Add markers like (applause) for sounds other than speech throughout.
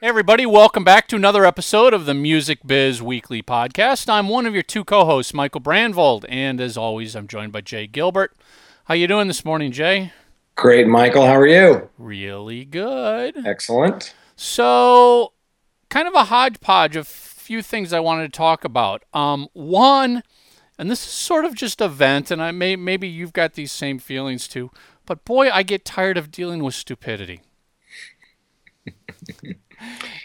Hey everybody, welcome back to another episode of the Music Biz Weekly Podcast. I'm one of your two co-hosts, Michael Brandvold, and as always, I'm joined by Jay Gilbert. How you doing this morning, Jay? Great, Michael. How are you? Really good. Excellent. So, kind of a hodgepodge of a few things I wanted to talk about. Um, one, and this is sort of just a vent, and I may maybe you've got these same feelings too. But boy, I get tired of dealing with stupidity. (laughs)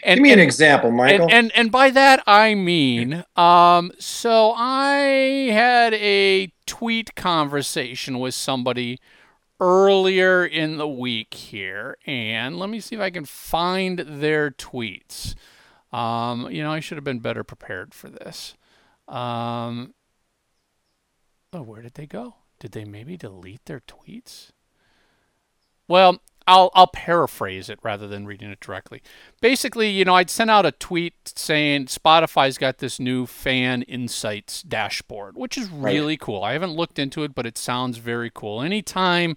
And, Give me an example, Michael. And, and, and by that I mean, um, so I had a tweet conversation with somebody earlier in the week here, and let me see if I can find their tweets. Um, you know, I should have been better prepared for this. Um, oh, where did they go? Did they maybe delete their tweets? Well, I'll I'll paraphrase it rather than reading it directly. Basically, you know, I'd sent out a tweet saying Spotify's got this new fan insights dashboard, which is really right. cool. I haven't looked into it, but it sounds very cool. Anytime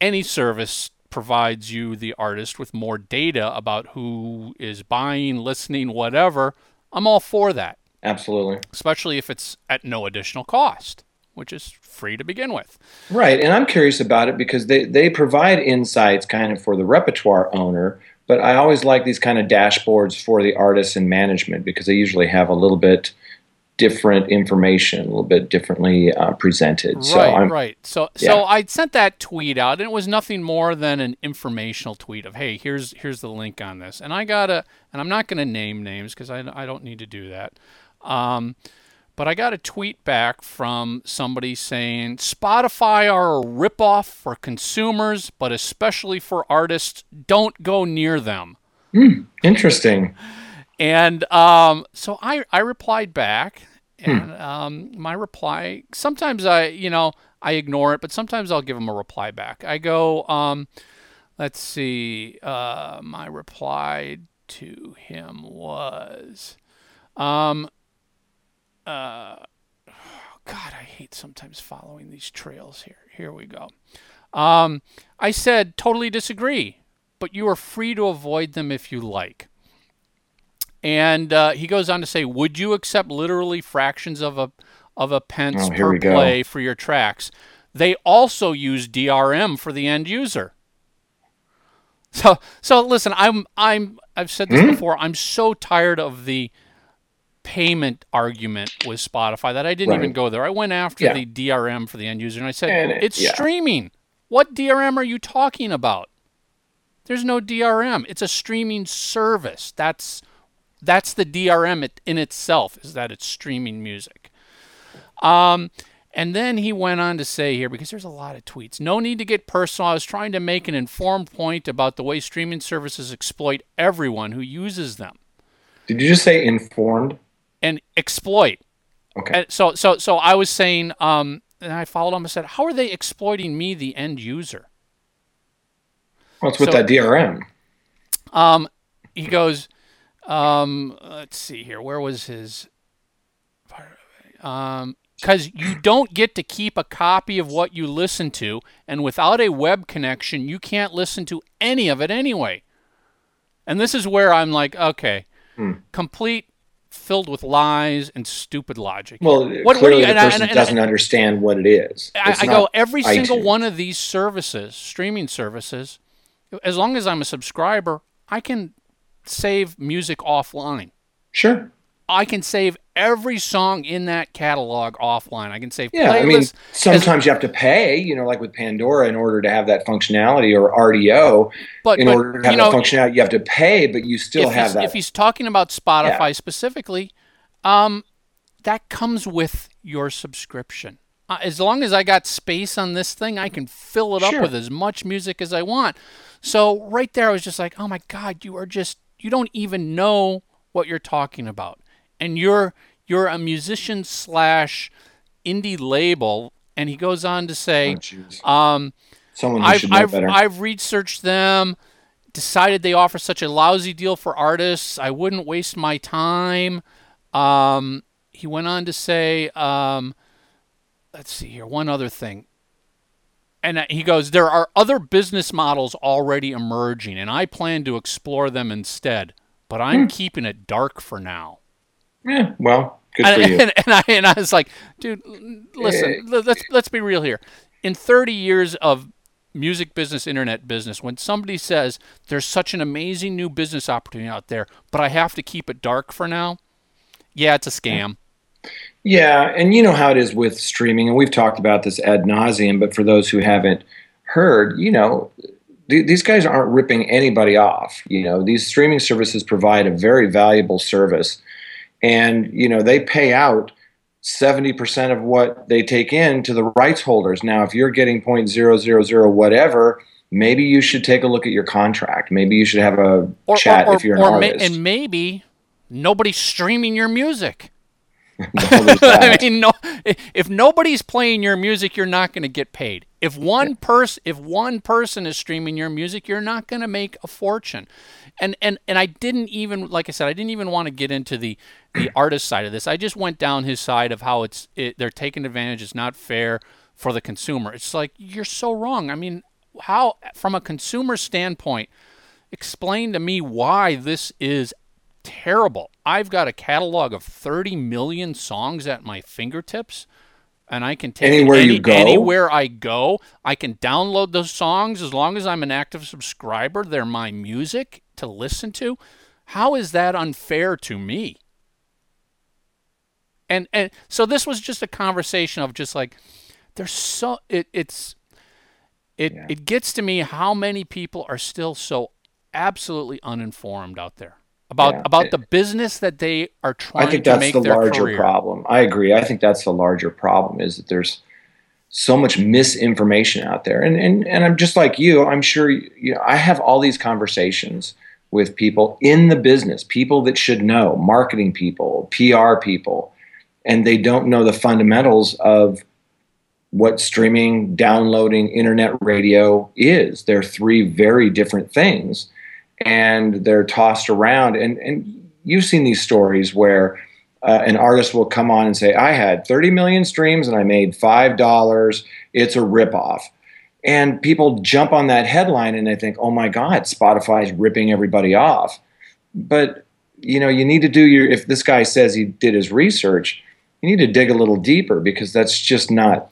any service provides you the artist with more data about who is buying, listening, whatever, I'm all for that. Absolutely. Especially if it's at no additional cost which is free to begin with. Right. And I'm curious about it because they, they provide insights kind of for the repertoire owner, but I always like these kind of dashboards for the artists and management because they usually have a little bit different information, a little bit differently uh, presented. Right, so I'm, right. So, yeah. so I sent that tweet out, and it was nothing more than an informational tweet of, "Hey, here's here's the link on this," and I got a, and I'm not going to name names because I I don't need to do that. Um, but I got a tweet back from somebody saying Spotify are a ripoff for consumers, but especially for artists. Don't go near them. Mm, interesting. And um, so I, I replied back, hmm. and hmm. um, my reply sometimes I you know I ignore it, but sometimes I'll give them a reply back. I go, um, let's see, uh, my reply to him was. Um, uh, God, I hate sometimes following these trails here. Here we go. Um, I said, totally disagree, but you are free to avoid them if you like. And uh, he goes on to say, would you accept literally fractions of a of a pence oh, per play for your tracks? They also use DRM for the end user. So so listen, I'm I'm I've said this mm-hmm. before. I'm so tired of the payment argument with Spotify that I didn't right. even go there. I went after yeah. the DRM for the end user and I said, and it's yeah. streaming. What DRM are you talking about? There's no DRM. It's a streaming service. That's that's the DRM in itself is that it's streaming music. Um, and then he went on to say here, because there's a lot of tweets, no need to get personal. I was trying to make an informed point about the way streaming services exploit everyone who uses them. Did you just say informed? And exploit. Okay. And so so so I was saying, um, and I followed him and said, how are they exploiting me, the end user? Well, it's with that DRM. Um, he goes, um, let's see here. Where was his? Um, because you don't get to keep a copy of what you listen to, and without a web connection, you can't listen to any of it anyway. And this is where I'm like, okay, hmm. complete filled with lies and stupid logic. Well, what, clearly what you, the person and, and, doesn't understand what it is. I, I go every iTunes. single one of these services, streaming services, as long as I'm a subscriber, I can save music offline. Sure. I can save every song in that catalog offline. I can save yeah. Playlists. I mean, sometimes you have to pay, you know, like with Pandora, in order to have that functionality, or Rdio, but in but, order to have that know, functionality, you have to pay, but you still have that. If he's talking about Spotify yeah. specifically, um, that comes with your subscription. Uh, as long as I got space on this thing, I can fill it sure. up with as much music as I want. So right there, I was just like, oh my god, you are just you don't even know what you're talking about and you're you're a musician slash indie label. And he goes on to say, oh, um, someone I've, I've. I've researched them, decided they offer such a lousy deal for artists. I wouldn't waste my time. Um, he went on to say, um, let's see here, one other thing. And he goes, There are other business models already emerging, and I plan to explore them instead. but I'm keeping it dark for now. Yeah, well, good And, for you. (laughs) and, and I and I was like, dude, listen, eh. let- let's let's be real here. In 30 years of music business, internet business, when somebody says there's such an amazing new business opportunity out there, but I have to keep it dark for now, yeah, it's a scam. Yeah, and you know how it is with streaming, and we've talked about this ad nauseum. But for those who haven't heard, you know, th- these guys aren't ripping anybody off. You know, these streaming services provide a very valuable service, and you know they pay out seventy percent of what they take in to the rights holders. Now, if you're getting point zero zero zero whatever. Maybe you should take a look at your contract. Maybe you should have a Or, chat or, or, if you're an or ma- artist. and maybe nobody's streaming your music. (laughs) (laughs) I mean, no, if nobody's playing your music, you're not going to get paid. If one person, if one person is streaming your music, you're not going to make a fortune. And and and I didn't even, like I said, I didn't even want to get into the the (clears throat) artist side of this. I just went down his side of how it's it, they're taking advantage. It's not fair for the consumer. It's like you're so wrong. I mean, how from a consumer standpoint, explain to me why this is terrible. I've got a catalog of 30 million songs at my fingertips and I can take Anywhere you go? anywhere I go. I can download those songs as long as I'm an active subscriber. They're my music to listen to. How is that unfair to me? And and so this was just a conversation of just like there's so it, it's it Yeah. it gets to me how many people are still so absolutely uninformed out there about Yeah. about the business that they are trying to do. I think to that's make the larger career. problem. I agree. I think that's the larger problem is that there's so much misinformation out there. And and and I'm just like you, I'm sure you know, I have all these conversations with people in the business, people that should know, marketing people, PR people, and they don't know the fundamentals of what streaming, downloading, internet radio is. They're three very different things and they're tossed around and and you've seen these stories where uh, an artist will come on and say, I had 30 million streams and I made $5. It's a ripoff. And people jump on that headline and they think, oh my God, Spotify's ripping everybody off. But, you know, you need to do your, if this guy says he did his research, you need to dig a little deeper because that's just not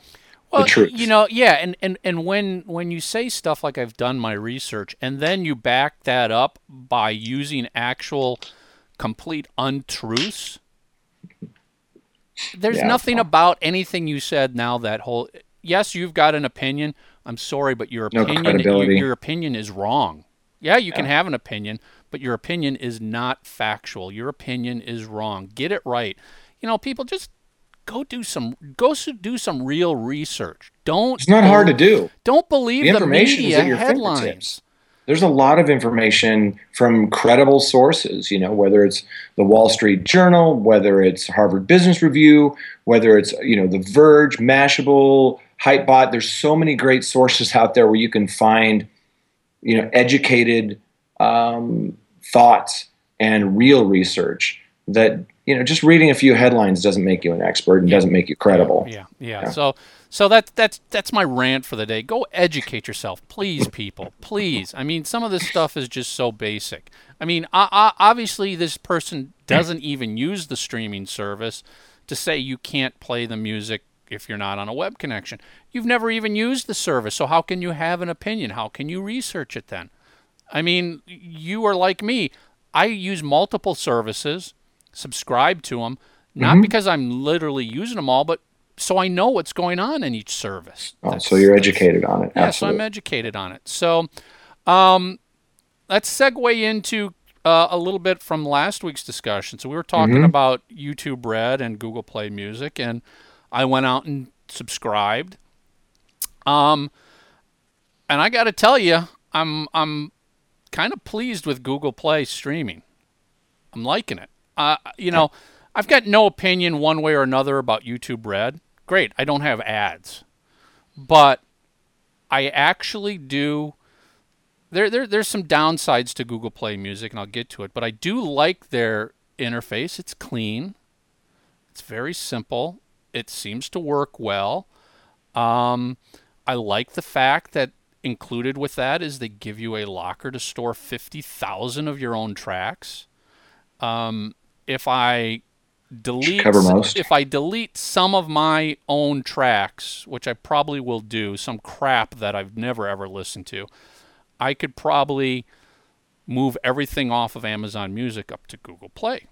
well, the truth. You know, yeah, and, and, and when when you say stuff like I've done my research and then you back that up by using actual complete untruths, there's Yeah, nothing about anything you said now that whole yes, you've got an opinion. I'm sorry, but your No opinion your, your opinion is wrong. Yeah, you can have an opinion, but your opinion is not factual. Your opinion is wrong. Get it right. You know, people just go do some go do some real research. Don't It's not hard to do. Don't believe The the, information is media at your headlines. fingertips. There's a lot of information from credible sources, you know, whether it's the Wall Street Journal, whether it's Harvard Business Review, whether it's, you know, The Verge, Mashable, Hypebot. There's so many great sources out there where you can find, you know, educated um, thoughts and real research that, you know, just reading a few headlines doesn't make you an expert and doesn't make you credible. Yeah, yeah. So so that that's that's my rant for the day. Go educate yourself, please, people, please. I mean, some of this stuff is just so basic. I mean, obviously, this person doesn't even use the streaming service to say you can't play the music if you're not on a web connection. You've never even used the service, so how can you have an opinion? How can you research it then? I mean, you are like me. I use multiple services, subscribe to them, not Mm-hmm. because I'm literally using them all, but so I know what's going on in each service. Oh, That's- so you're educated on it. Yeah, Absolutely. so I'm educated on it. So, um, let's segue into uh, a little bit from last week's discussion. So we were talking Mhm. about YouTube Red and Google Play Music, and I went out and subscribed. Um, and I got to tell you, I'm I'm kind of pleased with Google Play streaming. I'm liking it. Uh, you know, I've got no opinion one way or another about YouTube Red. Great, I don't have ads, but I actually do. There, there, there's some downsides to Google Play Music, and I'll get to it. But I do like their interface. It's clean. It's very simple. It seems to work well. Um, I like the fact that included with that is they give you a locker to store 50,000 of your own tracks. Um, if I delete most. if I delete some of my own tracks, which I probably will do, some crap that I've never ever listened to, I could probably move everything off of Amazon Music up to Google Play.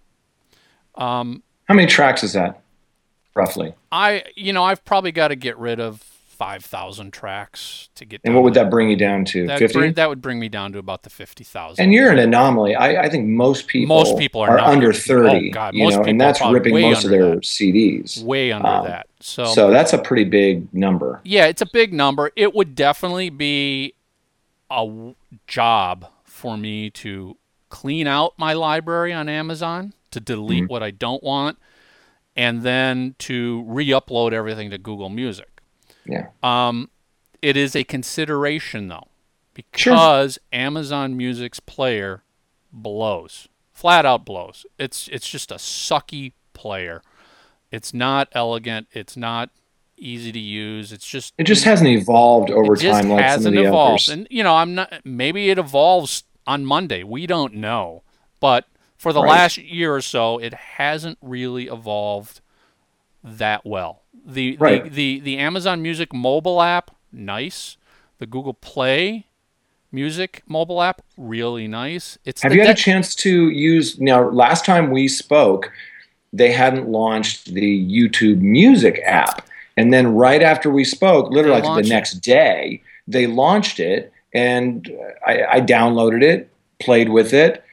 Um, How many tracks is that, roughly? I, you know, I've probably got to get rid of five thousand tracks to get. And what would that bring you down to? that Fifty. bring- that would bring me down to about the fifty thousand. and you're an anomaly. I, I think most people Most people are not. under Oh, thirty. God, you most know, and that's ripping most of their that. CDs. way under Um, that. So, So that's a pretty big number. yeah, it's a big number. It would definitely be a w- job for me to clean out my library on Amazon to delete Mm-hmm. what I don't want, and then to re-upload everything to Google Music. Yeah. Um, it is a consideration though, Sure. because Amazon Music's player blows, flat out blows. It's it's just a sucky player. It's not elegant. It's not easy to use. It's just It just hasn't evolved over it just time like some of hasn't the evolved. others. And you know, I'm not. Maybe it evolves on Monday. We don't know. But for the Right. last year or so, it hasn't really evolved that well. The, Right. the the the Amazon Music mobile app, nice. The Google Play Music mobile app, really nice. It's Have you had a chance to use now? Last time we spoke, they hadn't launched the YouTube Music app, and then right after we spoke, literally like the it. next day, they launched it, and I, I downloaded it, played with it,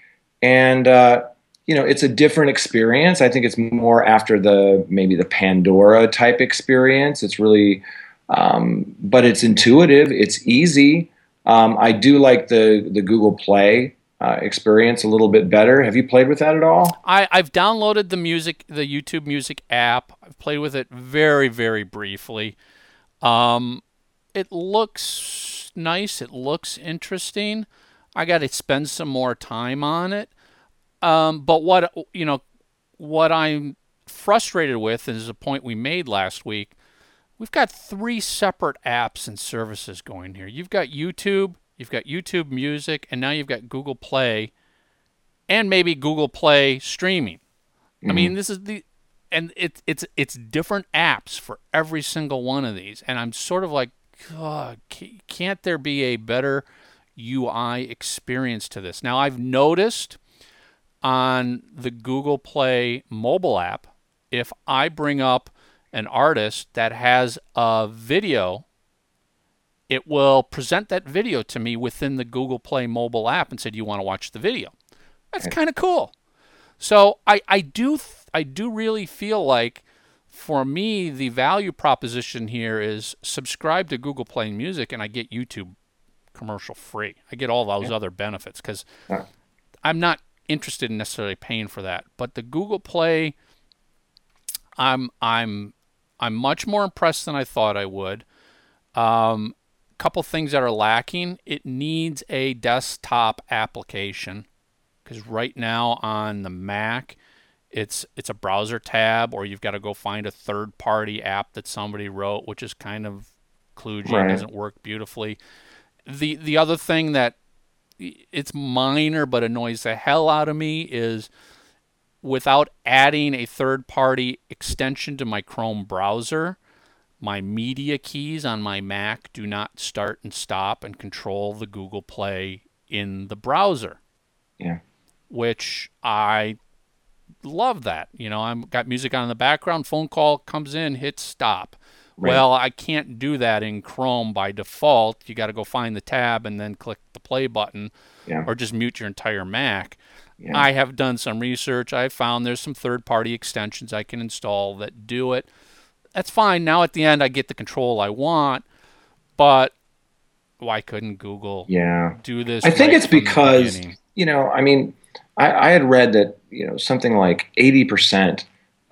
and uh, you know it's a different experience. I think it's more after the maybe the Pandora type experience. It's really, um, but it's intuitive. It's easy. Um, I do like the the Google Play uh, experience a little bit better. Have you played with that at all? I, I've downloaded the music, the YouTube Music app. I've played with it very, very briefly. Um, it looks nice. It looks interesting. I got to spend some more time on it. Um, but what you know, what I'm frustrated with is a point we made last week. We've got three separate apps and services going here. You've got YouTube, you've got YouTube Music, and now you've got Google Play and maybe Google Play streaming. I mean, this is the and it's it's it's different apps for every single one of these, and I'm sort of like, God, can't there be a better UI experience to this? Now, I've noticed on the Google Play mobile app, if I bring up an artist that has a video, it will present that video to me within the Google Play mobile app and say, "Do you want to watch the video?" That's kind of cool. So I, I do th- I do really feel like for me the value proposition here is subscribe to Google Play Music and I get YouTube commercial free. I get all those other benefits because Yeah. I'm not interested in necessarily paying for that. But the Google Play, I'm I'm I'm much more impressed than I thought I would. Um, couple things that are lacking. It needs a desktop application because right now on the Mac, it's it's a browser tab, or you've got to go find a third-party app that somebody wrote, which is kind of kludgy, Right. doesn't work beautifully. The the other thing that it's minor but annoys the hell out of me is without adding a third-party extension to my Chrome browser, my media keys on my Mac do not start and stop and control the Google Play in the browser Yeah. which I love that. You know, I'm got music on in the background, phone call comes in, hit stop. Right. Well, I can't do that in Chrome by default. You got to go find the tab and then click the play button Yeah. or just mute your entire Mac. Yeah. I have done some research. I found there's some third-party extensions I can install that do it. That's fine. Now at the end I get the control I want, but why couldn't Google Yeah. do this? I think right it's because you know, I mean, I, I had read that you know something like eighty percent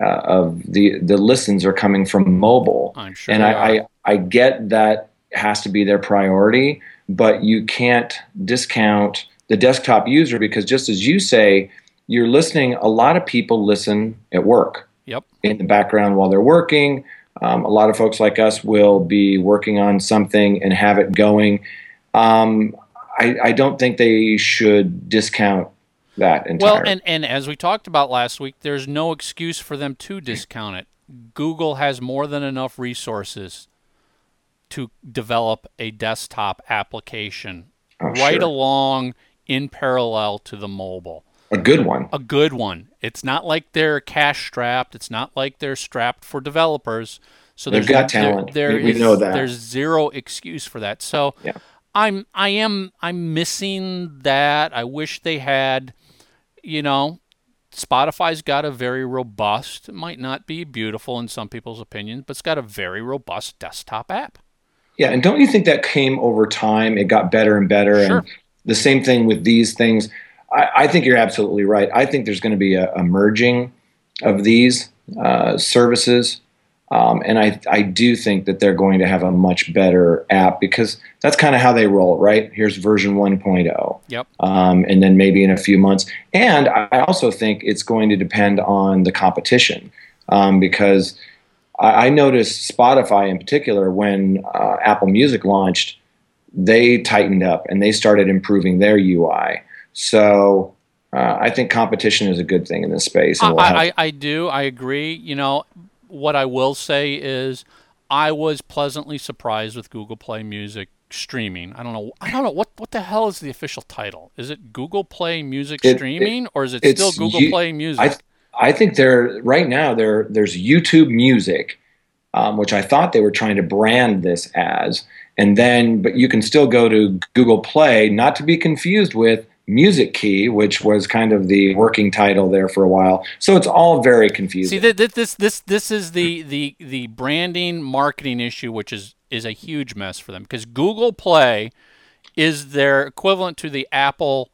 uh, of the the listens are coming from mobile, I'm sure and I. I I get that has to be their priority, but you can't discount the desktop user because just as you say, you're listening. A lot of people listen at work Yep. in the background while they're working. Um, a lot of folks like us will be working on something and have it going. Um, I, I don't think they should discount that entirely. Well, and, and as we talked about last week, there's no excuse for them to discount it. Google has more than enough resources to develop a desktop application Oh, right sure. along in parallel to the mobile. a good one. A good one. It's not like they're cash strapped. It's not like they're strapped for developers. So They've got talent. there We- we is- know that. There's zero excuse for that. So Yeah. I'm I am I'm missing that. I wish they had, you know, Spotify's got a very robust, it might not be beautiful in some people's opinions, but it's got a very robust desktop app. Yeah, and don't you think that came over time? It got better and better. Sure. And the same thing with these things. I, I think you're absolutely right. I think there's going to be a, a merging of these uh, services. Um, and I, I do think that they're going to have a much better app because that's kind of how they roll, right? Here's version 1.0. Yep. Um, and then maybe in a few months. And I also think it's going to depend on the competition um, because I, I noticed Spotify in particular when uh, Apple Music launched, they tightened up and they started improving their UI. So uh, I think competition is a good thing in this space. And we'll have- I, I, I do. I agree. You know, what I will say is I was pleasantly surprised with Google Play Music streaming. I don't know. I don't know what what the hell is the official title. Is it Google Play Music It- it- streaming or is it still Google you- Play Music? I, I think there right now there there's YouTube Music, um, which I thought they were trying to brand this as, and then but you can still go to Google Play, not to be confused with Music Key, which was kind of the working title there for a while. So it's all very confusing. See, th- th- this this this is the the the branding marketing issue, which is is a huge mess for them because Google Play is their equivalent to the Apple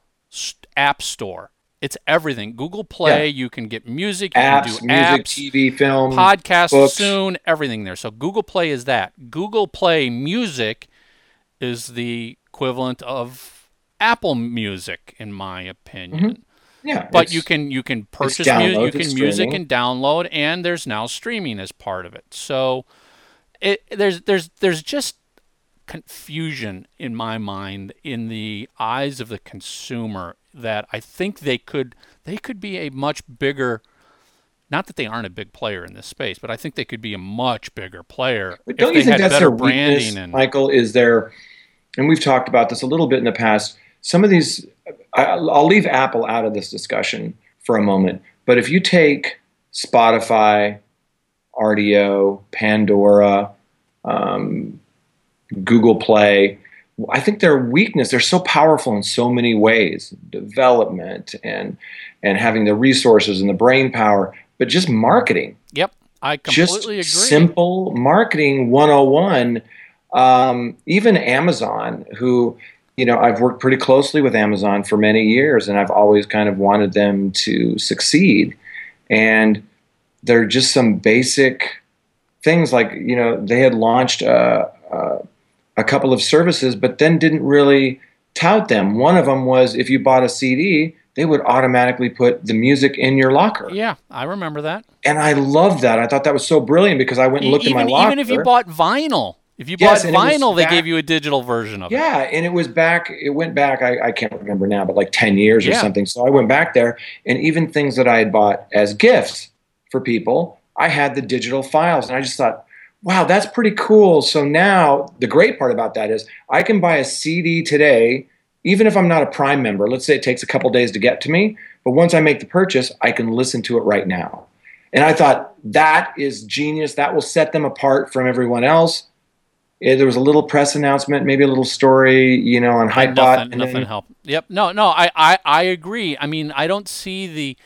App Store. It's everything. Google Play, you can get music, you apps, can do music, TV, film, podcast books. soon, everything there. So Google Play is that. Google Play Music is the equivalent of Apple Music, in my opinion. Mm-hmm. Yeah, But you can you can purchase download, music, you can music and download, and there's now streaming as part of it. So it there's there's there's just confusion in my mind in the eyes of the consumer that I think they could they could be a much bigger not that they aren't a big player in this space, but I think they could be a much bigger player But don't you think had that's better their weakness, branding and Michael? Is there, and we've talked about this a little bit in the past. Some of these, I, I'll leave Apple out of this discussion for a moment. But if you take Spotify, Rdio, Pandora, um, Google Play, I think their weakness. They're so powerful in so many ways, development and and having the resources and the brain power, but just marketing Yep, I just completely agree. simple marketing 101 um, even amazon who you know i've worked pretty closely with amazon for many years and i've always kind of wanted them to succeed and they're just some basic things like you know they had launched uh, uh, a couple of services but then didn't really tout them one of them was if you bought a cd they would automatically put the music in your locker Yeah, I remember that. and I loved that. I thought that was so brilliant because I went and looked even, in my locker. even if you bought vinyl, if you Yes, bought vinyl, they back- gave you a digital version of it. yeah, and it was back. It went back. I, I can't remember now, but like ten years or something. So I went back there, and even things that I had bought as gifts for people, I had the digital files, and I just thought, wow, that's pretty cool. So now the great part about that is I can buy a CD today, even if I'm not a Prime member. Let's say it takes a couple days to get to me, but once I make the purchase, I can listen to it right now. And I thought that is genius. That will set them apart from everyone else. Eh, there was a little press announcement, maybe a little story, you know, on Hypebot. nothing, and nothing then- helped. Yep. No, no, I, I, I agree. I mean, I don't see the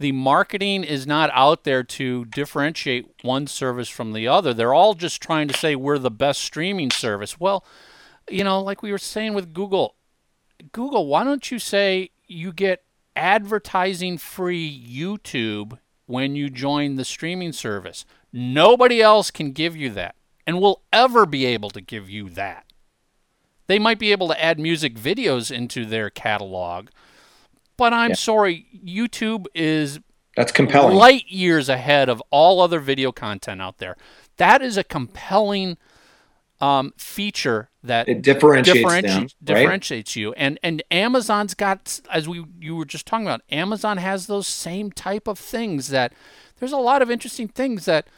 the marketing is not out there to differentiate one service from the other. They're all just trying to say we're the best streaming service. Well, you know, like we were saying with Google, Google, why don't you say you get advertising free YouTube when you join the streaming service? Nobody else can give you that and will ever be able to give you that. They might be able to add music videos into their catalog, but I'm Yeah. sorry, YouTube is That's compelling. light years ahead of all other video content out there. That is a compelling um, feature that It differentiates differenti- them, right? differentiates you. And and Amazon's got as we you were just talking about. Amazon has those same type of things that there's a lot of interesting things that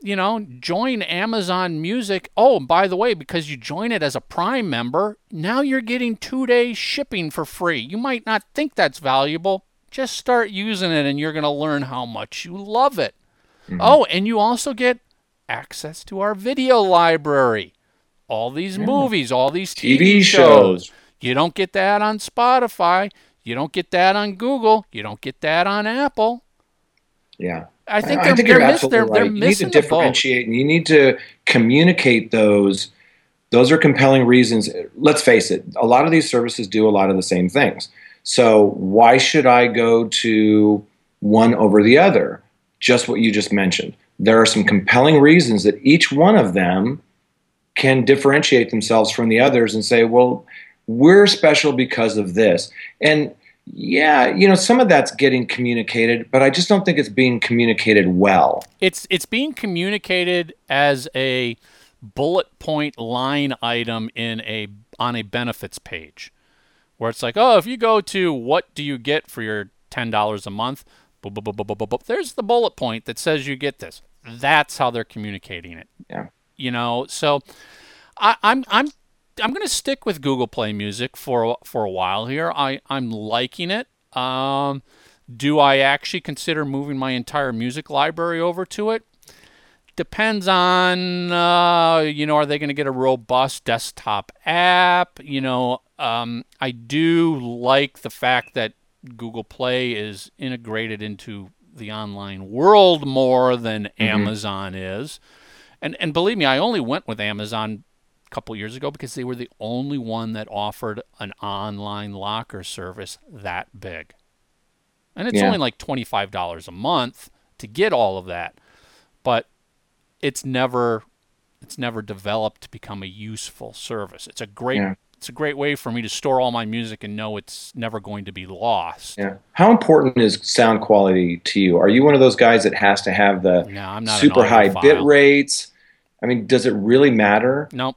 you know join Amazon Music. Oh, by the way, because you join it as a Prime member, now you're getting two day shipping for free. You might not think that's valuable. Just start using it, and you're going to learn how much you love it. Mm-hmm. Oh, and you also get access to our video library. All these movies, all these TV, TV shows. shows. You don't get that on Spotify. You don't get that on Google. You don't get that on Apple. Yeah. I think they're, think they're, miss, they're, right. they're you need to missing differentiate and you need to communicate those. Those are compelling reasons. Let's face it, a lot of these services do a lot of the same things. So why should I go to one over the other? Just what you just mentioned. There are some compelling reasons that each one of them can differentiate themselves from the others and say, well, we're special because of this. And yeah, you know, some of that's getting communicated, but I just don't think it's being communicated well. It's it's being communicated as a bullet point line item in a on a benefits page, where it's like, oh, if you go to what do you get for your ten dollars a month, boop, boop, boop, there's the bullet point that says you get this. That's how they're communicating it. Yeah. You know, so I, I'm I'm I'm going to stick with Google Play Music for for a while here. I I'm liking it. Um, do I actually consider moving my entire music library over to it? Depends on uh, you know, are they going to get a robust desktop app? You know, um, I do like the fact that Google Play is integrated into the online world more than Amazon is. And and believe me, I only went with Amazon couple years ago because they were the only one that offered an online locker service that big. And it's Yeah. only like $25 a month to get all of that. But it's never it's never developed to become a useful service. It's a great Yeah. it's a great way for me to store all my music and know it's never going to be lost. Yeah. How important is sound quality to you? Are you one of those guys that has to have the No, super high bit rates? I mean, does it really matter? Nope.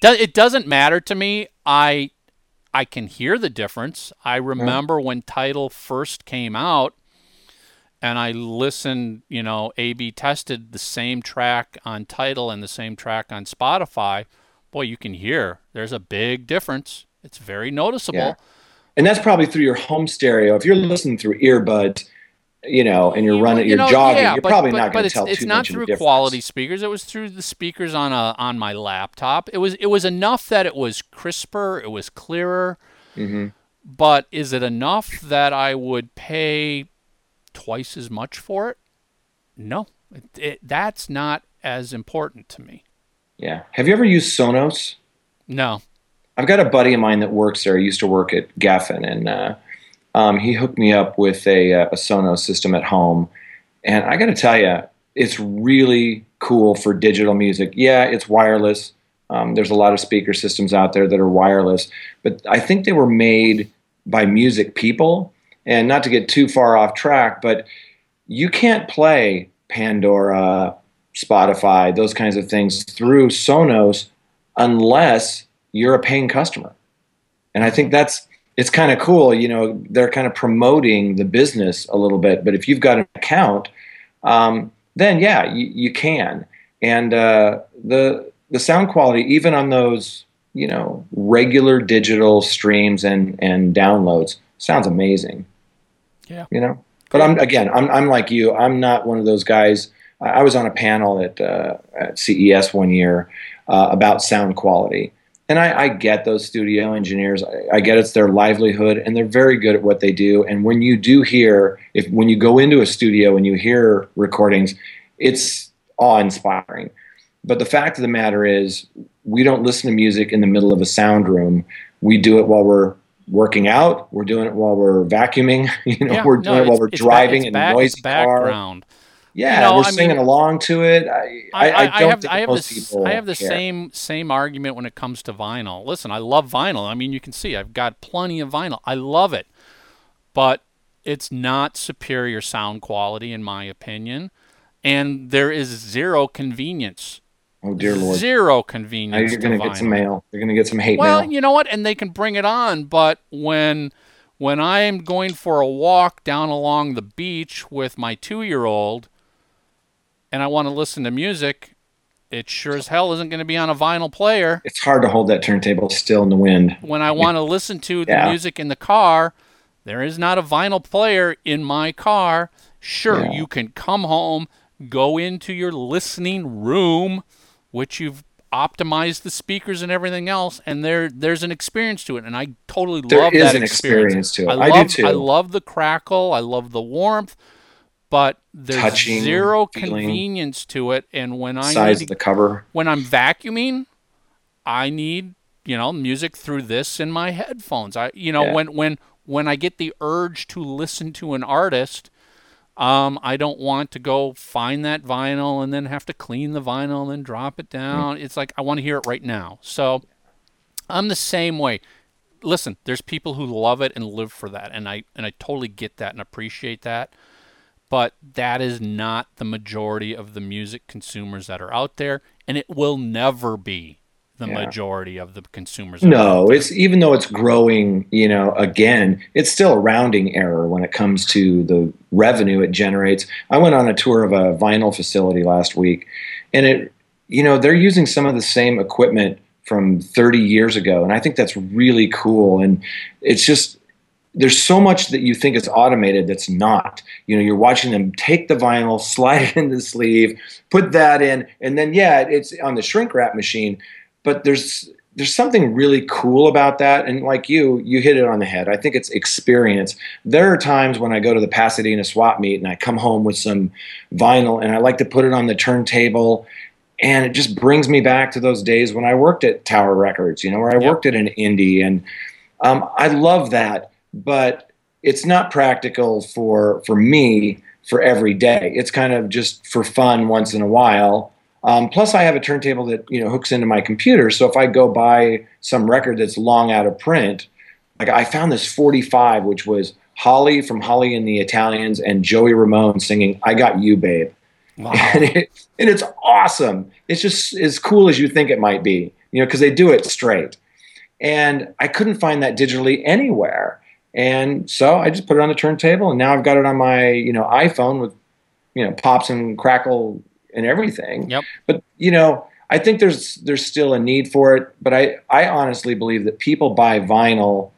Do- It doesn't matter to me. I I can hear the difference. I remember when Tidal first came out and I listened, you know, A B tested the same track on Tidal and the same track on Spotify. Boy, you can hear there's a big difference. It's very noticeable. Yeah. And that's probably through your home stereo. If you're listening through earbuds, you know, and you're running, you you're jogging, yeah, you're but- probably but- not going to tell it's too not much through difference. quality speakers. It was through the speakers on a on my laptop. It was it was enough that it was crisper. It was clearer. hmm But is it enough that I would pay twice as much for it? No, it, it, that's not as important to me. Yeah. Have you ever used Sonos? No. I've got a buddy of mine that works there. He used to work at Geffen, and uh, um, he hooked me up with a, uh, a Sonos system at home. And I got to tell you, it's really cool for digital music. Yeah, it's wireless. Um, there's a lot of speaker systems out there that are wireless, but I think they were made by music people. And not to get too far off track, but you can't play Pandora, Spotify, those kinds of things through Sonos unless you're a paying customer. And I think that's it's kind of cool. You know, they're kind of promoting the business a little bit. But if you've got an account, um, then yeah, you, you can. And uh, the the sound quality, even on those you know regular digital streams and and downloads, sounds amazing. Yeah. You know. But I'm again, I'm I'm like you. I'm not one of those guys. I I was on a panel at uh, at CES one year uh, about sound quality, and I, I get those studio engineers. I, I get it's their livelihood, and they're very good at what they do. And when you do hear, if when you go into a studio and you hear recordings, it's awe-inspiring. But the fact of the matter is, we don't listen to music in the middle of a sound room. We do it while we're working out. We're doing it while we're vacuuming. (laughs) You know, Yeah, we're no, doing it while we're driving in a noisy car. background. Yeah, You know, we're I mean- singing along to it. I, I, I, don't have think I have most this people I have the care. same same argument when it comes to vinyl. Listen, I love vinyl. I mean, you can see I've got plenty of vinyl. I love it, but it's not superior sound quality in my opinion, and there is zero convenience Oh dear lord! Zero Now convenience. you're going to get some mail. You're going to get some hate Well, mail. you know what? And they can bring it on, but when when I am going for a walk down along the beach with my two year old and I want to listen to music, it sure as hell isn't going to be on a vinyl player. It's hard to hold that turntable still in the wind. When I want to listen to the Yeah. music in the car, there is not a vinyl player in my car. Sure, Yeah. you can come home, go into your listening room, which you've optimized the speakers and everything else, and there there's an experience to it, and I totally There love is that an experience to it. I I love, do too. I love the crackle. I love the warmth, but there's Touching, zero feeling. convenience to it. And when I Size need the cover. when I'm vacuuming, I need you know music through this in my headphones. I you know Yeah. when when when I get the urge to listen to an artist, um, I don't want to go find that vinyl and then have to clean the vinyl and then drop it down. It's like I want to hear it right now. So I'm the same way. Listen, there's people who love it and live for that, and I and I totally get that and appreciate that. But that is not the majority of the music consumers that are out there, and it will never be the Yeah. majority of the consumers. that are out No, it's even though it's growing, you know, again, it's still a rounding error when it comes to the revenue it generates. I went on a tour of a vinyl facility last week, and it, you know, they're using some of the same equipment from 30 years ago, and I think that's really cool. And it's just there's so much that you think is automated that's not. You know, you're watching them take the vinyl, (laughs) slide it in the sleeve, put that in, and then yeah, it's on the shrink wrap machine. But there's there's something really cool about that, and like you, you hit it on the head. I think it's experience. There are times when I go to the Pasadena swap meet and I come home with some vinyl, and I like to put it on the turntable. And it just brings me back to those days when I worked at Tower Records, you know, where I Yep. worked at an indie, and um, I love that but it's not practical for for me for every day. It's kind of just for fun once in a while. Um, plus, I have a turntable that you know hooks into my computer. So if I go buy some record that's long out of print, like I found this 45, which was Holly from Holly and the Italians and Joey Ramone singing "I Got You, Babe." Wow. (laughs) and, it, and it's awesome. It's just as cool as you think it might be, you know, because they do it straight. And I couldn't find that digitally anywhere. And so I just put it on the turntable, and now I've got it on my, you know, iPhone with, you know, pops and crackle and everything. Yep. But you know, I think there's there's still a need for it. But I I honestly believe that people buy vinyl,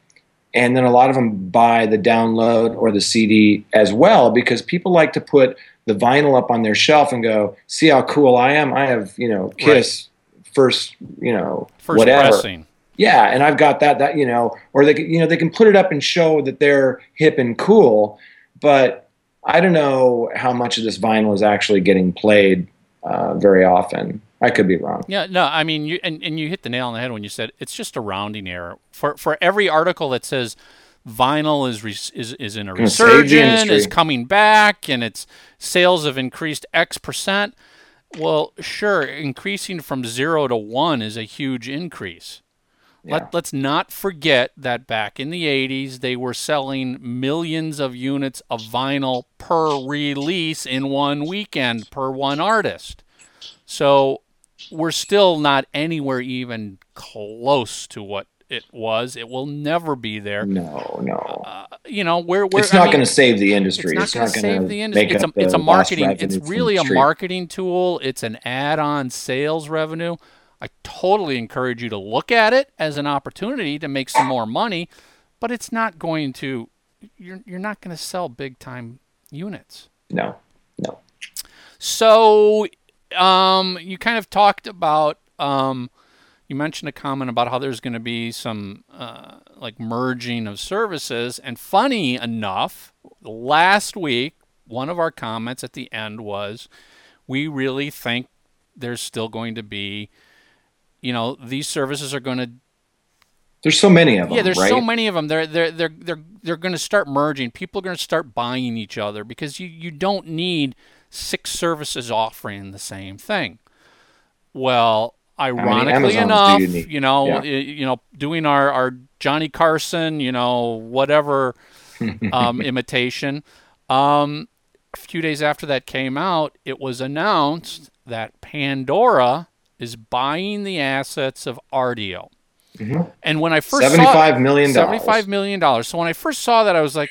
and then a lot of them buy the download or the CD as well because people like to put the vinyl up on their shelf and go, see how cool I am. I have you know Kiss first you know First whatever. pressing. Yeah, and I've got that that you know, or they can- you know they can put it up and show that they're hip and cool, but I don't know how much of this vinyl is actually getting played uh, very often. I could be wrong. Yeah, no, I mean, you and, and you hit the nail on the head when you said it's just a rounding error. For for every article that says vinyl is re, is is in a Gonna save the resurgence, is coming back, and its sales have increased X percent. Well, sure, increasing from zero to one is a huge increase. Yeah. Let, let's not forget that back in the 80s, they were selling millions of units of vinyl per release in one weekend per one artist. So we're still not anywhere even close to what it was. It will never be there. No, no, Uh, you know, where where it's not going to save the industry. it's not going to save the industry. It's a, it's a marketing. It's really a marketing tool. It's an add-on sales revenue. I totally encourage you to look at it as an opportunity to make some more money, but it's not going to. You're you're not going to sell big time units. No, no. So, um, you kind of talked about, um, you mentioned a comment about how there's going to be some uh, like merging of services. And funny enough, last week, one of our comments at the end was, we really think there's still going to be, you know, these services are going to There's so many of them. yeah, there's right? so many of them. They're they're they're they're they're going to start merging. People are going to start buying each other because you you don't need six services offering the same thing. Well, ironically enough, you you know, Yeah. you know, doing our our Johnny Carson, you know, whatever (laughs) um, imitation. Um, a few days after that came out, it was announced that Pandora is buying the assets of Rdio. Mhm. And when I first saw million dollars. Seventy-five million dollars. So when I first saw that, I was like,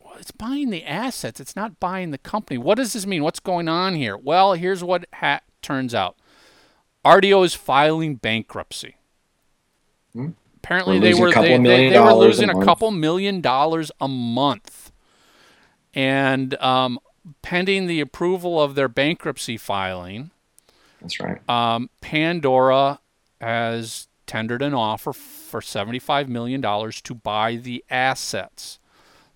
well, "It's buying the assets. It's not buying the company. What does this mean? What's going on here?" Well, here's what ha- turns out: Rdio is filing bankruptcy. Hmm. Apparently, they were they, they, they were dollars a losing a couple million dollars a month, and um, pending the approval of their bankruptcy filing. That's right. Um, Pandora has tendered an offer for $75 million to buy the assets.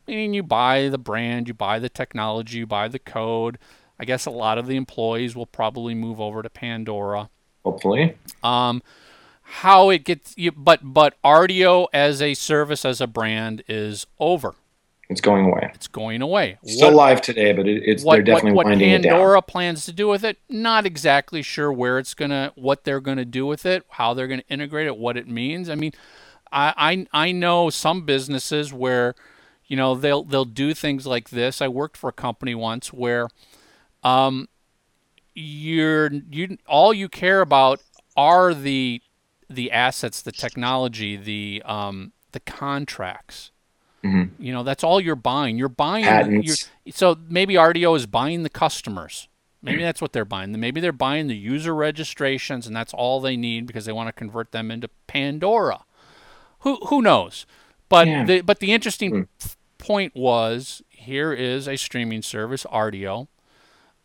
Meaning you buy the brand, you buy the technology, you buy the code. I guess a lot of the employees will probably move over to Pandora. Hopefully. Um, how it gets you, but but Rdio as a service as a brand is over. It's going away. It's going away. Still What- live today, but it, it's what, they're definitely what, what winding it down. Pandora plans to do with it, not exactly sure where it's gonna, what they're gonna do with it, how they're gonna integrate it, what it means. I mean, I I, I know some businesses where, you know, they'll they'll do things like this. I worked for a company once where, um, you're you all you care about are the the assets, the technology, the um the contracts. Mhm. You know, that's all you're buying. You're buying Patents. you're, so maybe Rdio is buying the customers. Maybe that's what they're buying. Maybe they're buying the user registrations, and that's all they need because they want to convert them into Pandora. Who who knows? But Yeah. the but the interesting f- point was here is a streaming service, Rdio,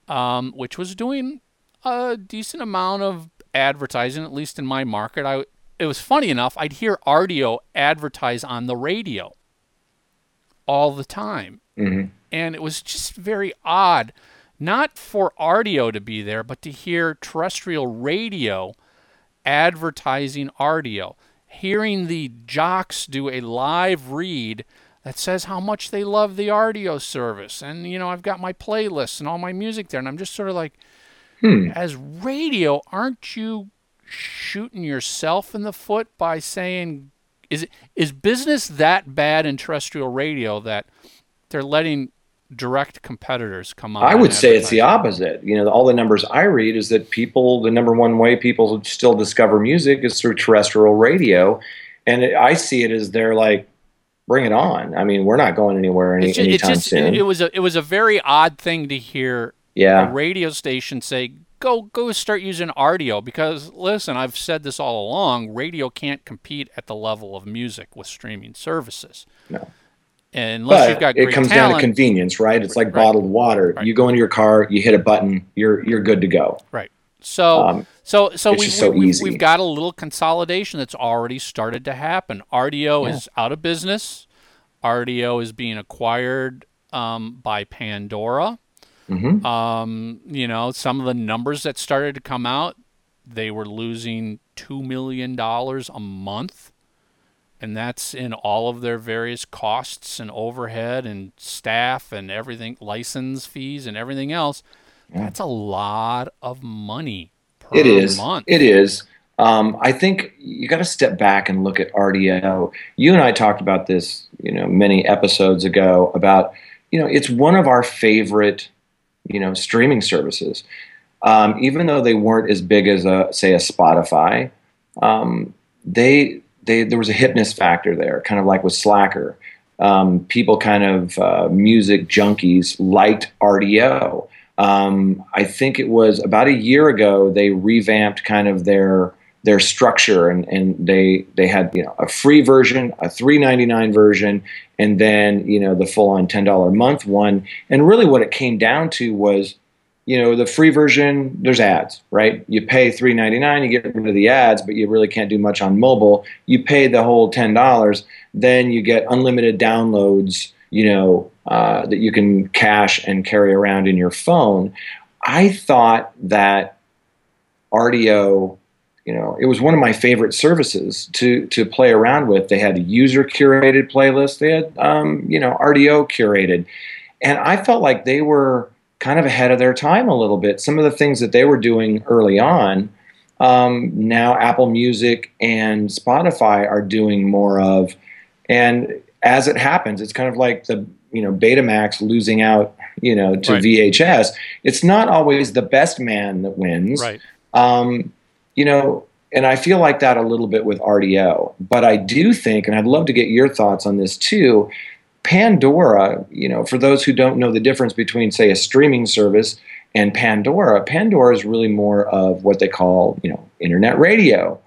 um, which was doing a decent amount of advertising, at least in my market. I it was funny enough. I'd hear Rdio advertise on the radio all the time Mhm. and it was just very odd not for Rdio to be there but to hear terrestrial radio advertising Rdio hearing the jocks do a live read that says how much they love the Rdio service and you know I've got my playlists and all my music there and I'm just sort of like Hmm. as radio aren't you shooting yourself in the foot by saying is is business that bad in terrestrial radio that they're letting direct competitors come on? I would say it's the opposite. You know, all the numbers I read is that people, the number one way people still discover music is through terrestrial radio, and it, I see it as they're like, bring it on. I mean, we're not going anywhere any, It's ju- it's anytime just, soon. it, it was a it was a very odd thing to hear a radio station say go go start using Rdio because listen I've said this all along radio can't compete at the level of music with streaming services. No. And unless you've got it comes down to convenience, right? It's like Right. bottled water. Right. You go into your car, you hit a button, you're you're good to go. right? So Um, So, so we, so we, we've, we've got a little consolidation that's already started to happen. Rdio Yeah. is out of business. Rdio is being acquired um, by Pandora. Mhm. Um, you know, some of the numbers that started to come out, they were losing two million dollars a month, and that's in all of their various costs and overhead and staff and everything, license fees and everything else. Yeah. That's a lot of money per It is. month. It is. Um, I think you got to step back and look at Rdio. You and I talked about this, you know, many episodes ago about, you know, it's one of our favorite, you know, streaming services. Um, even though they weren't as big as a, say, a Spotify, um, they they there was a hipness factor there, kind of like with Slacker. Um, people kind of uh, music junkies liked Rdio. Um, I think it was about a year ago they revamped kind of their their structure and, and they they had you know a free version, a three ninety nine version, and then you know the full on ten dollar a month one. And really, what it came down to was, you know, the free version there's ads, right? You pay three ninety nine, you get rid of the ads, but you really can't do much on mobile. You pay the whole ten dollars, then you get unlimited downloads you know, uh, that you can cache and carry around in your phone. I thought that Rdio, you know, it was one of my favorite services to to play around with. They had user curated playlist. They had, um, you know, Rdio curated, and I felt like they were kind of ahead of their time a little bit. Some of the things that they were doing early on. Um, now Apple Music and Spotify are doing more of, and as it happens, it's kind of like the you know Betamax losing out you know to Right. VHS. It's not always the best man that wins. Right. Um, you know, and I feel like that a little bit with Rdio. But I do think, and I'd love to get your thoughts on this too. Pandora, you know, for those who don't know the difference between, say, a streaming service and Pandora, Pandora is really more of what they call, you know, internet radio.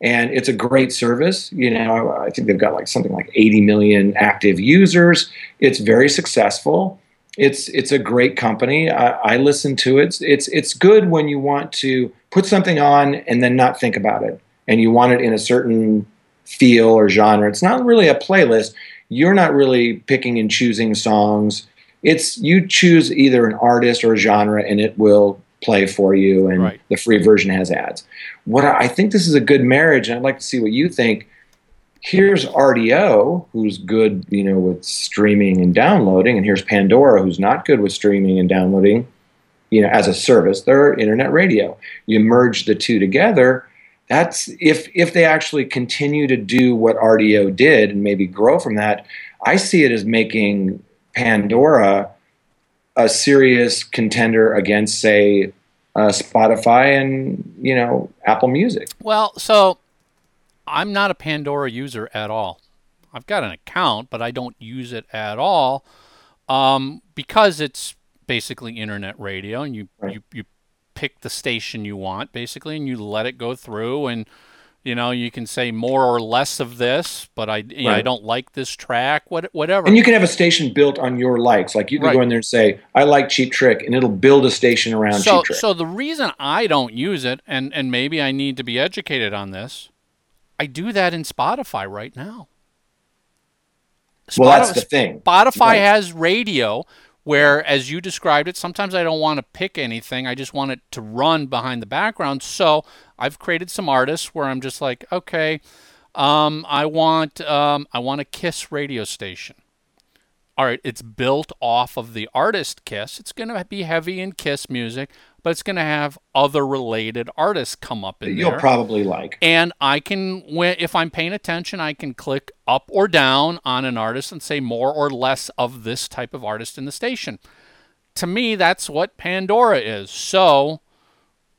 And it's a great service. You know, I think they've got like something like 80 million active users. It's very successful. It's it's a great company. I, I listen to it. It's it's it's good when you want to put something on and then not think about it, and you want it in a certain feel or genre. It's not really a playlist. You're not really picking and choosing songs. It's you choose either an artist or a genre, and it will play for you. And right. the free version has ads. What I, I think this is a good marriage, and I'd like to see what you think here's Rdio, who's good, you know, with streaming and downloading, and here's Pandora, who's not good with streaming and downloading, you know, as a service. They're internet radio. You merge the two together. That's if if they actually continue to do what Rdio did and maybe grow from that. I see it as making Pandora a serious contender against, say, uh, Spotify and you know Apple Music. Well, so I'm not a Pandora user at all. I've got an account, but I don't use it at all um, because it's basically internet radio, and you, right. you you pick the station you want basically, and you let it go through, and you know you can say more or less of this, but I you know, I don't like this track, what whatever. And you can have a station built on your likes, like you can right. go in there and say I like Cheap Trick, and it'll build a station around so, Cheap Trick. So the reason I don't use it, and and maybe I need to be educated on this I do that in Spotify right now. Spotify, well, that's the thing. Spotify right. has radio where, as you described it, sometimes I don't want to pick anything. I just want it to run behind the background. So I've created some artists where I'm just like, okay, um, I want um, I want a Kiss radio station. All right, it's built off of the artist Kiss. It's going to be heavy in Kiss music, but it's going to have other related artists come up in You'll there. You'll probably like. And I can, if I'm paying attention, I can click up or down on an artist and say more or less of this type of artist in the station. To me, that's what Pandora is. So,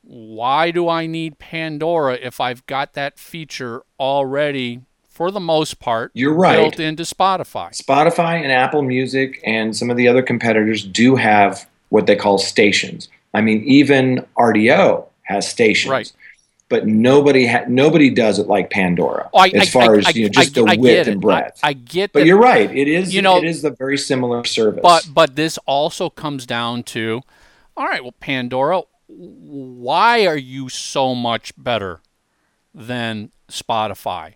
why do I need Pandora if I've got that feature already for the most part, you're right. Built into Spotify. Spotify and Apple Music and some of the other competitors do have what they call stations. I mean, even Rdio has stations. Right. But nobody ha- nobody does it like Pandora oh, I, as far I, as you know, just the width and breadth. I, get, but you're right. It is you know it is a very similar service. But but this also comes down to, all right, well, Pandora, why are you so much better than Spotify?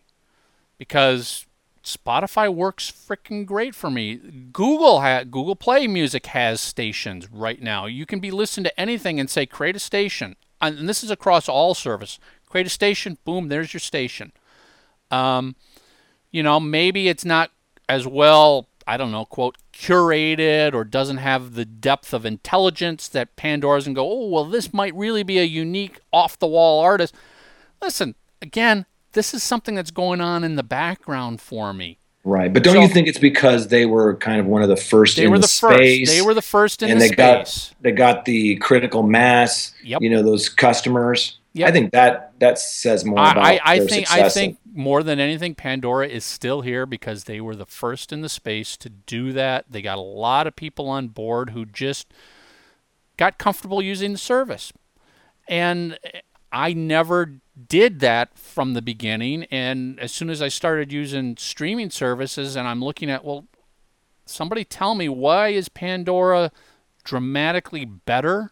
Because Spotify works freaking great for me. Google ha- Google Play Music has stations right now. You can be listening to anything and say create a station, and this is across all service. Create a station, boom, there's your station. Um, you know, maybe it's not as well, I don't know, quote curated or doesn't have the depth of intelligence that Pandora's and go, oh well, this might really be a unique off the wall artist. Listen, again, this is something that's going on in the background for me. Right, but don't so, you think it's because they were kind of one of the first they in were the, the space? First. They were the first in and the they space. Got, they got the critical mass. Yep. You know those customers. Yep. I think that that says more about I, I their think success. I think more than anything, Pandora is still here because they were the first in the space to do that. They got a lot of people on board who just got comfortable using the service, and I never did that from the beginning. And as soon as I started using streaming services and I'm looking at, well, somebody tell me why is Pandora dramatically better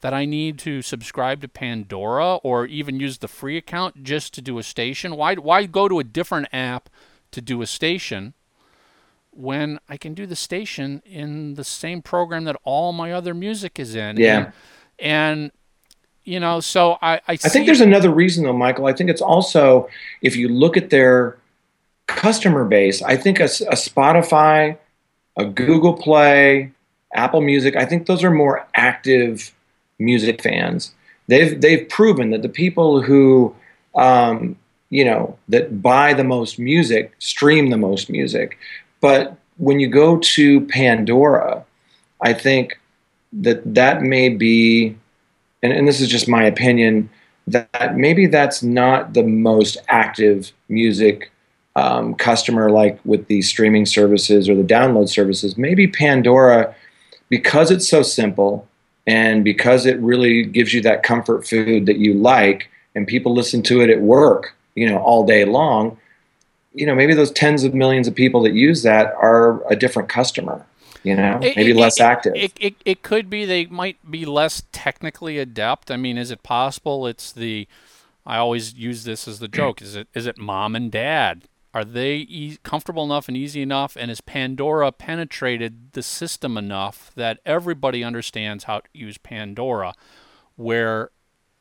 that I need to subscribe to Pandora or even use the free account just to do a station? Why, why go to a different app to do a station when I can do the station in the same program that all my other music is in? Yeah. And, and you know, so I I, I think there's another reason though, Michael. I think it's also if you look at their customer base. I think a, a Spotify, a Google Play, Apple Music. I think those are more active music fans. They've they've proven that the people who um, you know that buy the most music stream the most music. But when you go to Pandora, I think that that may be and, and this is just my opinion, that maybe that's not the most active music um, customer like with the streaming services or the download services. Maybe Pandora, because it's so simple and because it really gives you that comfort food that you like, and people listen to it at work, you know, all day long. You know, maybe those tens of millions of people that use that are a different customer you know maybe it, less it, active. it, it, it could be they might be less technically adept. I mean is it possible it's the i always use this as the (clears throat) joke is it is it mom and dad? Are they e- comfortable enough and easy enough and has pandora penetrated the system enough that everybody understands how to use pandora where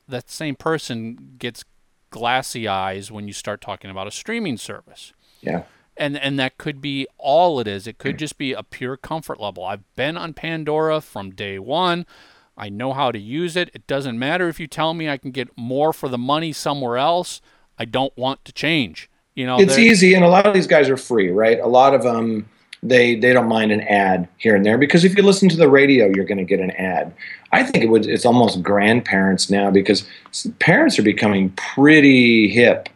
that same person gets glassy eyes when you start talking about a streaming service? Yeah and and that could be all it is. It could just be a pure comfort level. I've been on Pandora from day one. I know how to use it. It doesn't matter if you tell me I can get more for the money somewhere else. I don't want to change. You know, it's easy, and a lot of these guys are free, right? A lot of them they they don't mind an ad here and there because if you listen to the radio, you're going to get an ad. I think it would. It's almost grandparents now because parents are becoming pretty hip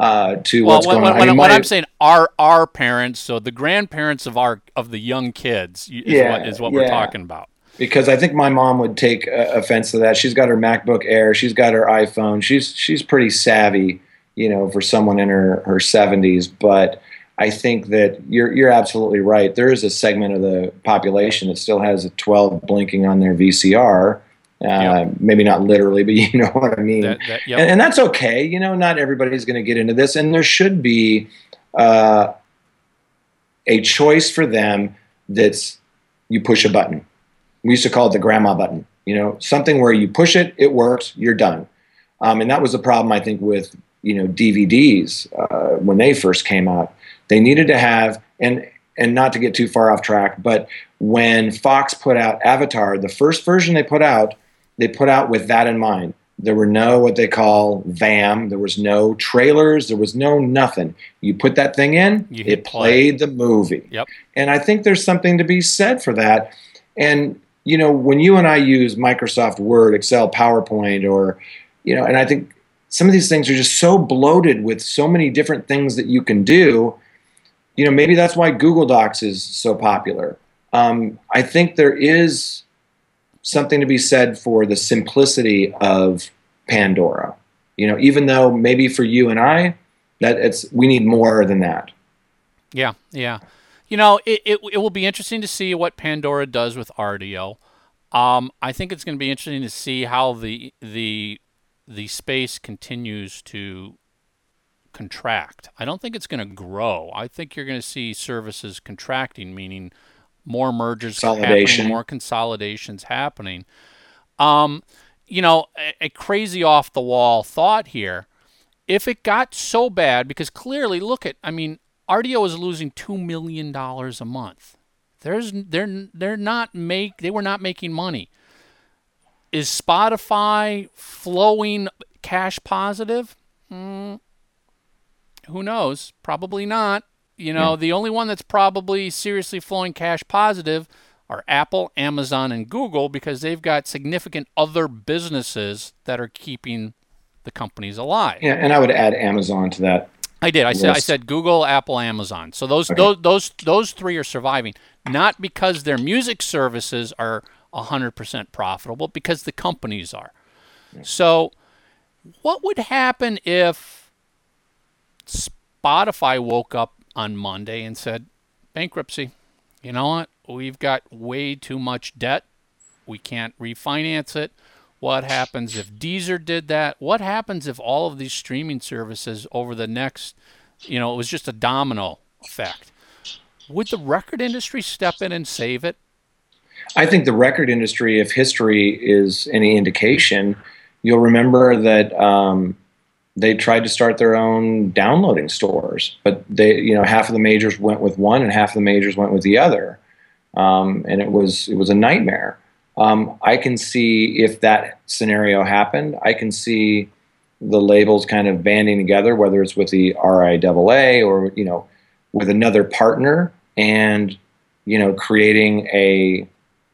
uh, to well, what's when, going when, on. I mean, when my, I'm saying our our parents, so the grandparents of our of the young kids is Yeah, what is what we're talking about. because I think my mom would take uh, offense to that. She's got her MacBook Air, she's got her iPhone. She's she's pretty savvy, you know, for someone in her her 70s. But I think that you're you're absolutely right. There is a segment of the population that still has a 12 blinking on their VCR. Uh, Yep. Maybe not literally, but (laughs) you know what I mean. That, that, yep. and, and that's okay. You know, not everybody's going to get into this, and there should be uh, a choice for them that's you push a button. We used to call it the grandma button. You know, something where you push it, it works, you're done. Um, and that was the problem I think with you know DVDs uh, when they first came out. They needed to have and and not to get too far off track, but when Fox put out Avatar, the first version they put out, they put out with that in mind. There were no what they call VAM. There was no trailers. There was no nothing. You put that thing in, You it play. played the movie. Yep. And I think there's something to be said for that. And you know, when you and I use Microsoft Word, Excel, PowerPoint, or you know, and I think some of these things are just so bloated with so many different things that you can do. You know, maybe that's why Google Docs is so popular. Um, I think there is something to be said for the simplicity of Pandora. You know, even though maybe for you and I, that it's we need more than that. Yeah, yeah. You know, it, it, it will be interesting to see what Pandora does with Rdio. Um, I think it's going to be interesting to see how the the the space continues to contract. I don't think it's going to grow. I think you're going to see services contracting, meaning more mergers happening, more consolidations happening. Um, you know, a, a crazy off the wall thought here. If it got so bad, because clearly, look at, I mean, Rdio is losing two million dollars a month. There's, they're, they're not make, they were not making money. Is Spotify flowing cash positive? Mm, who knows? Probably not. You know, the only one that's probably seriously flowing cash positive are Apple, Amazon, and Google because they've got significant other businesses that are keeping the companies alive. Yeah, and I would add Amazon to that. I did. I said I said Google, Apple, Amazon. So those Okay. those those those three are surviving, not because their music services are 100% profitable, because the companies are. So what would happen if Spotify woke up on Monday and said, bankruptcy. You know what? We've got way too much debt. We can't refinance it. What happens if Deezer did that? What happens if all of these streaming services over the next, you know, it was just a domino effect? Would the record industry step in and save it? I think the record industry, if history is any indication, you'll remember that um, they tried to start their own downloading stores, but they, you know, half of the majors went with one and half of the majors went with the other, um, and it was it was a nightmare. Um, I can see if that scenario happened, I can see the labels kind of banding together, whether it's with the RIAA or you know with another partner, and you know creating a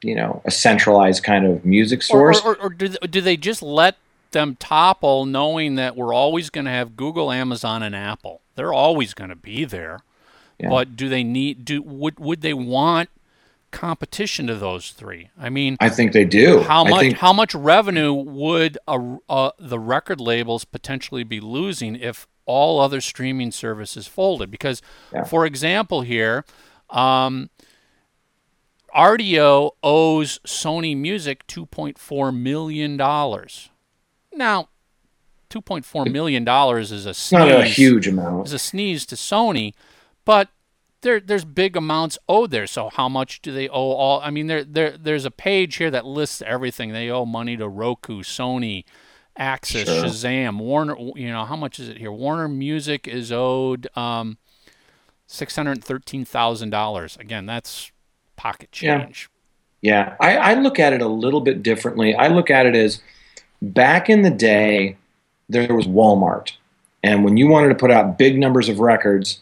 you know a centralized kind of music source. or, or, or do, do they just let them topple knowing that we're always going to have Google, Amazon, and Apple. They're always going to be there. Yeah. But do they need do would would they want competition to those three? I mean, I think they do. How much think... how much revenue would a, a, the record labels potentially be losing if all other streaming services folded? Because, yeah. for example, here. Um, Rdio owes Sony Music $2.4 million. Now, $2.4 million is a sneeze. Not a huge amount. Is a sneeze to Sony, but there there's big amounts owed there. So how much do they owe all I mean there there there's a page here that lists everything. They owe money to Roku, Sony, Axis, sure. Shazam, Warner, you know, how much is it here? Warner Music is owed um, $613,000. Again, that's pocket change. Yeah, yeah. I, I look at it a little bit differently. I look at it as back in the day, there was Walmart. And when you wanted to put out big numbers of records,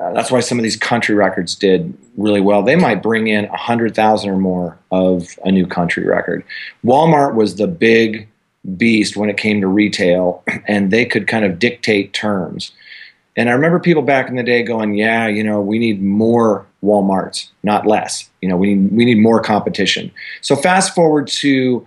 uh, that's why some of these country records did really well. They might bring in a hundred thousand or more of a new country record. Walmart was the big beast when it came to retail, (clears throat) and they could kind of dictate terms. And I remember people back in the day going, "Yeah, you know, we need more Walmarts, not less. You know, we need we need more competition." So fast forward to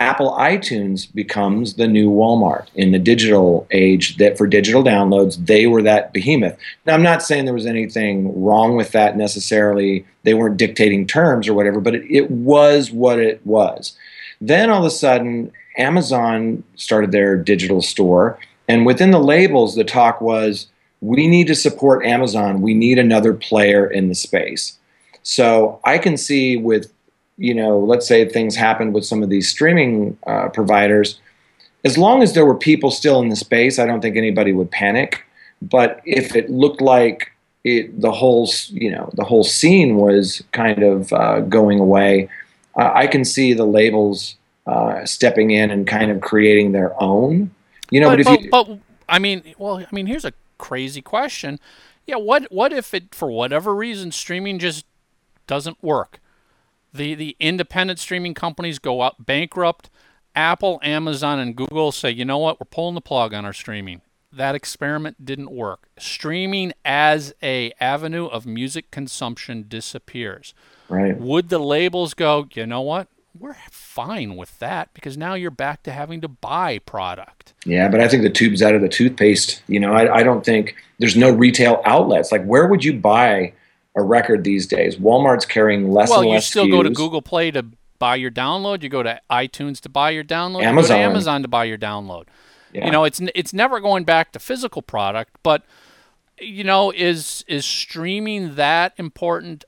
Apple iTunes becomes the new Walmart in the digital age that for digital downloads, they were that behemoth. Now, I'm not saying there was anything wrong with that necessarily. They weren't dictating terms or whatever, but it, it was what it was. Then all of a sudden, Amazon started their digital store. And within the labels, the talk was we need to support Amazon. We need another player in the space. So I can see with you know, let's say things happened with some of these streaming uh, providers, as long as there were people still in the space, I don't think anybody would panic. But if it looked like it, the whole, you know, the whole scene was kind of uh, going away, uh, I can see the labels uh, stepping in and kind of creating their own. You know, but, but if you, but I mean, well, I mean, here's a crazy question. Yeah, what what if it for whatever reason streaming just doesn't work? The the independent streaming companies go up bankrupt. Apple, Amazon, and Google say, you know what, we're pulling the plug on our streaming. That experiment didn't work. Streaming as a avenue of music consumption disappears. Right. Would the labels go, you know what? We're fine with that because now you're back to having to buy product. Yeah, but I think the tube's out of the toothpaste. You know, I, I don't think there's no retail outlets. Like, where would you buy a record these days. Walmart's carrying less well, and less. Well, you still SKUs. go to Google Play to buy your download. You go to iTunes to buy your download. Amazon. To Amazon to buy your download. Yeah. You know, it's it's never going back to physical product, but you know, is is streaming that important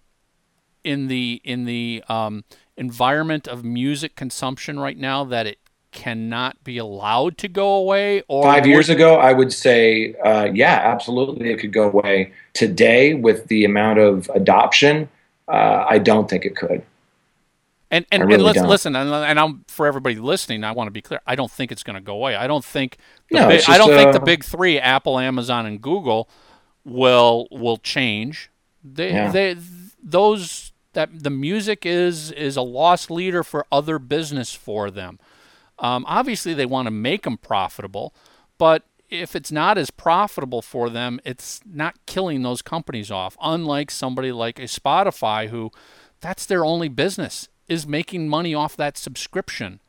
in the in the um, environment of music consumption right now that it cannot be allowed to go away? Or five years ago, I would say, uh, yeah, absolutely, it could go away. Today, with the amount of adoption, uh, I don't think it could. And and, really and listen, listen, and, and I'm for everybody listening. I want to be clear. I don't think it's going to go away. I don't think. The no, big, just, I don't uh, think the big three, Apple, Amazon, and Google, will will change. They yeah. they those that the music is is a lost leader for other business for them. Um, obviously, they want to make them profitable, but if it's not as profitable for them, it's not killing those companies off. Unlike somebody like a Spotify, who that's their only business is making money off that subscription.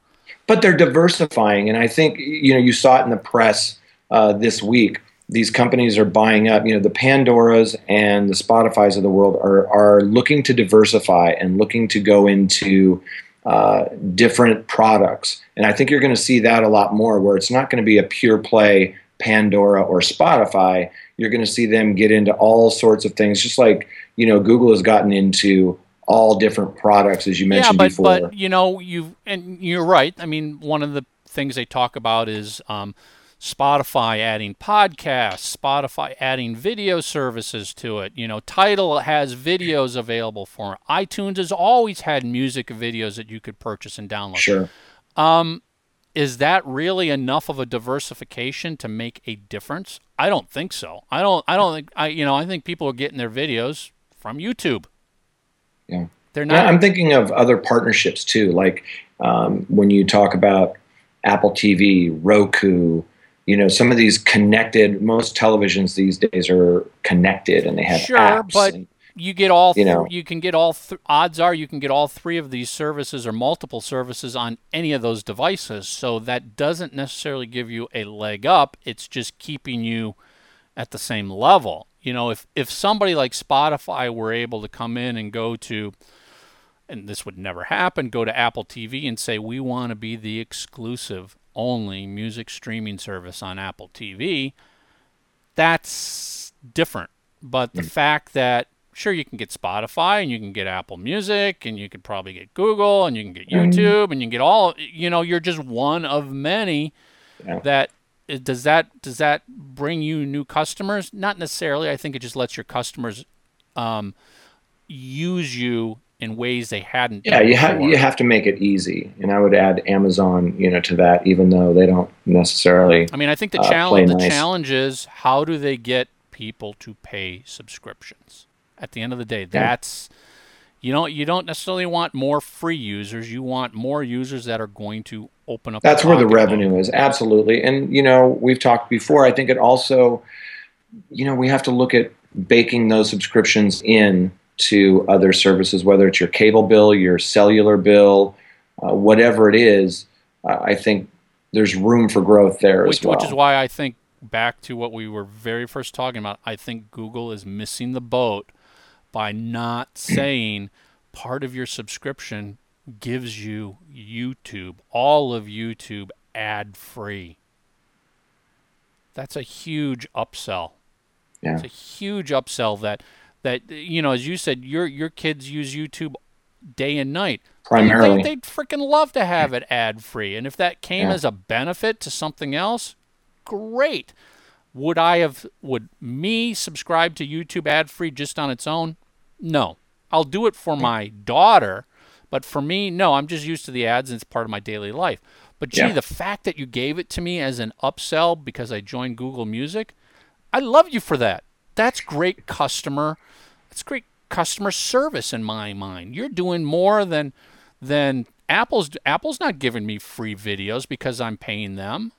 But they're diversifying, and I think you know you saw it in the press uh, this week. These companies are buying up. You know, the Pandoras and the Spotify's of the world are are looking to diversify and looking to go into uh, different products. And I think you're going to see that a lot more, where it's not going to be a pure play Pandora or Spotify. You're going to see them get into all sorts of things, just like you know Google has gotten into all different products, as you mentioned yeah, but, before. But you know, you and you're right. I mean, one of the things they talk about is um, Spotify adding podcasts, Spotify adding video services to it. You know, Tidal has videos available for it. iTunes has always had music videos that you could purchase and download. Sure. Um, is that really enough of a diversification to make a difference? I don't think so. I don't. I don't think. I you know. I think people are getting their videos from YouTube. Yeah. They're not. Yeah, I'm thinking of other partnerships too. Like um, when you talk about Apple TV, Roku, you know, some of these connected. Most televisions these days are connected, and they have sure, apps. but and, you get all you th- know. you can get all th- odds are you can get all three of these services or multiple services on any of those devices so that doesn't necessarily give you a leg up it's just keeping you at the same level you know if if somebody like Spotify were able to come in and go to and this would never happen go to Apple TV and say we want to be the exclusive only music streaming service on Apple TV that's different. But the fact that sure you can get Spotify and you can get Apple Music and you could probably get Google and you can get YouTube and you can get all you know you're just one of many Yeah. that uh, does that does that bring you new customers? Not necessarily. I think it just lets your customers um, use you in ways they hadn't Yeah, you have you have to make it easy, and I would add Amazon, you know, to that, even though they don't necessarily. I mean I think the uh, challenge the nice. challenge is how do they get people to pay subscriptions at the end of the day that's you know you don't necessarily want more free users you want more users that are going to open up That's where the revenue is, absolutely. And you know, we've talked before. I think it also, you know, we have to look at baking those subscriptions in to other services, whether it's your cable bill, your cellular bill, uh, whatever it is. Uh, I think there's room for growth there which, as well. which is why I think back to what we were very first talking about. I think Google is missing the boat by not (clears throat) saying part of your subscription gives you YouTube, all of YouTube ad free. That's a huge upsell. Yeah. It's a huge upsell that that you know, as you said, your your kids use YouTube day and night. Primarily. They, would freaking love to have it ad free. And if that came Yeah. as a benefit to something else, great. Would I have, would me subscribe to YouTube ad free just on its own? No. I'll do it for my daughter, but for me, no. I'm just used to the ads and it's part of my daily life. But gee, Yeah. the fact that you gave it to me as an upsell because I joined Google Music, I love you for that. That's great customer. That's great customer service in my mind. You're doing more than than Apple's. Apple's not giving me free videos because I'm paying them.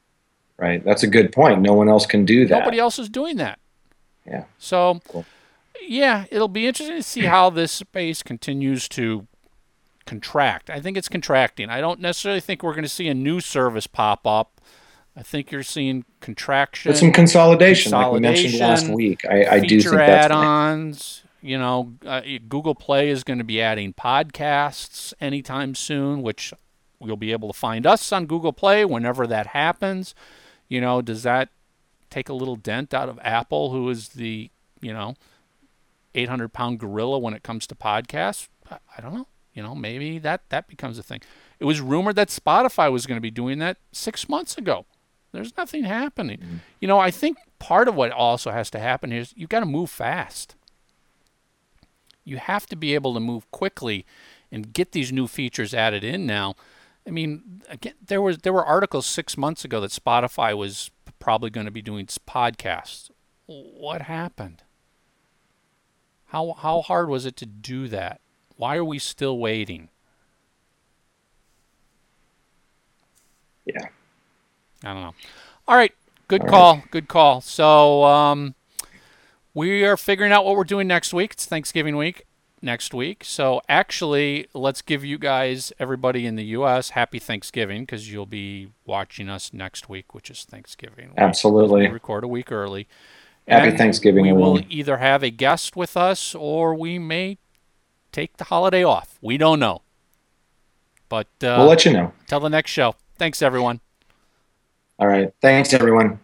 right. That's a good point. No one else can do that. Nobody else is doing that. Yeah. So, Cool. yeah, it'll be interesting to see how this space continues to contract. I think it's contracting. I don't necessarily think we're going to see a new service pop up. I think you're seeing contraction. But some consolidation, like we mentioned last week. I, I do think that's add-ons. You know, uh, Google Play is going to be adding podcasts anytime soon, which you'll be able to find us on Google Play whenever that happens. You know, does that take a little dent out of Apple, who is the you know 800 pound gorilla when it comes to podcasts? I, don't know. You know, maybe that that becomes a thing. It was rumored that Spotify was going to be doing that six months ago. There's nothing happening. You know, I think part of what also has to happen is you've got to move fast. You have to be able to move quickly and get these new features added in now. I mean, again, there was there were articles six months ago that Spotify was probably going to be doing podcasts. What happened? How how hard was it to do that? Why are we still waiting? Yeah. I don't know. All right, good All right. call. Good call. So um, we are figuring out what we're doing next week. It's Thanksgiving week next week. So actually, let's give you guys, everybody in the U.S., happy Thanksgiving because you'll be watching us next week, which is Thanksgiving. week. Absolutely. We record a week early. Happy And Thanksgiving, We will everyone. either have a guest with us or we may take the holiday off. We don't know. But uh, We'll let you know. till the next show. Thanks, everyone. All right. Thanks, everyone.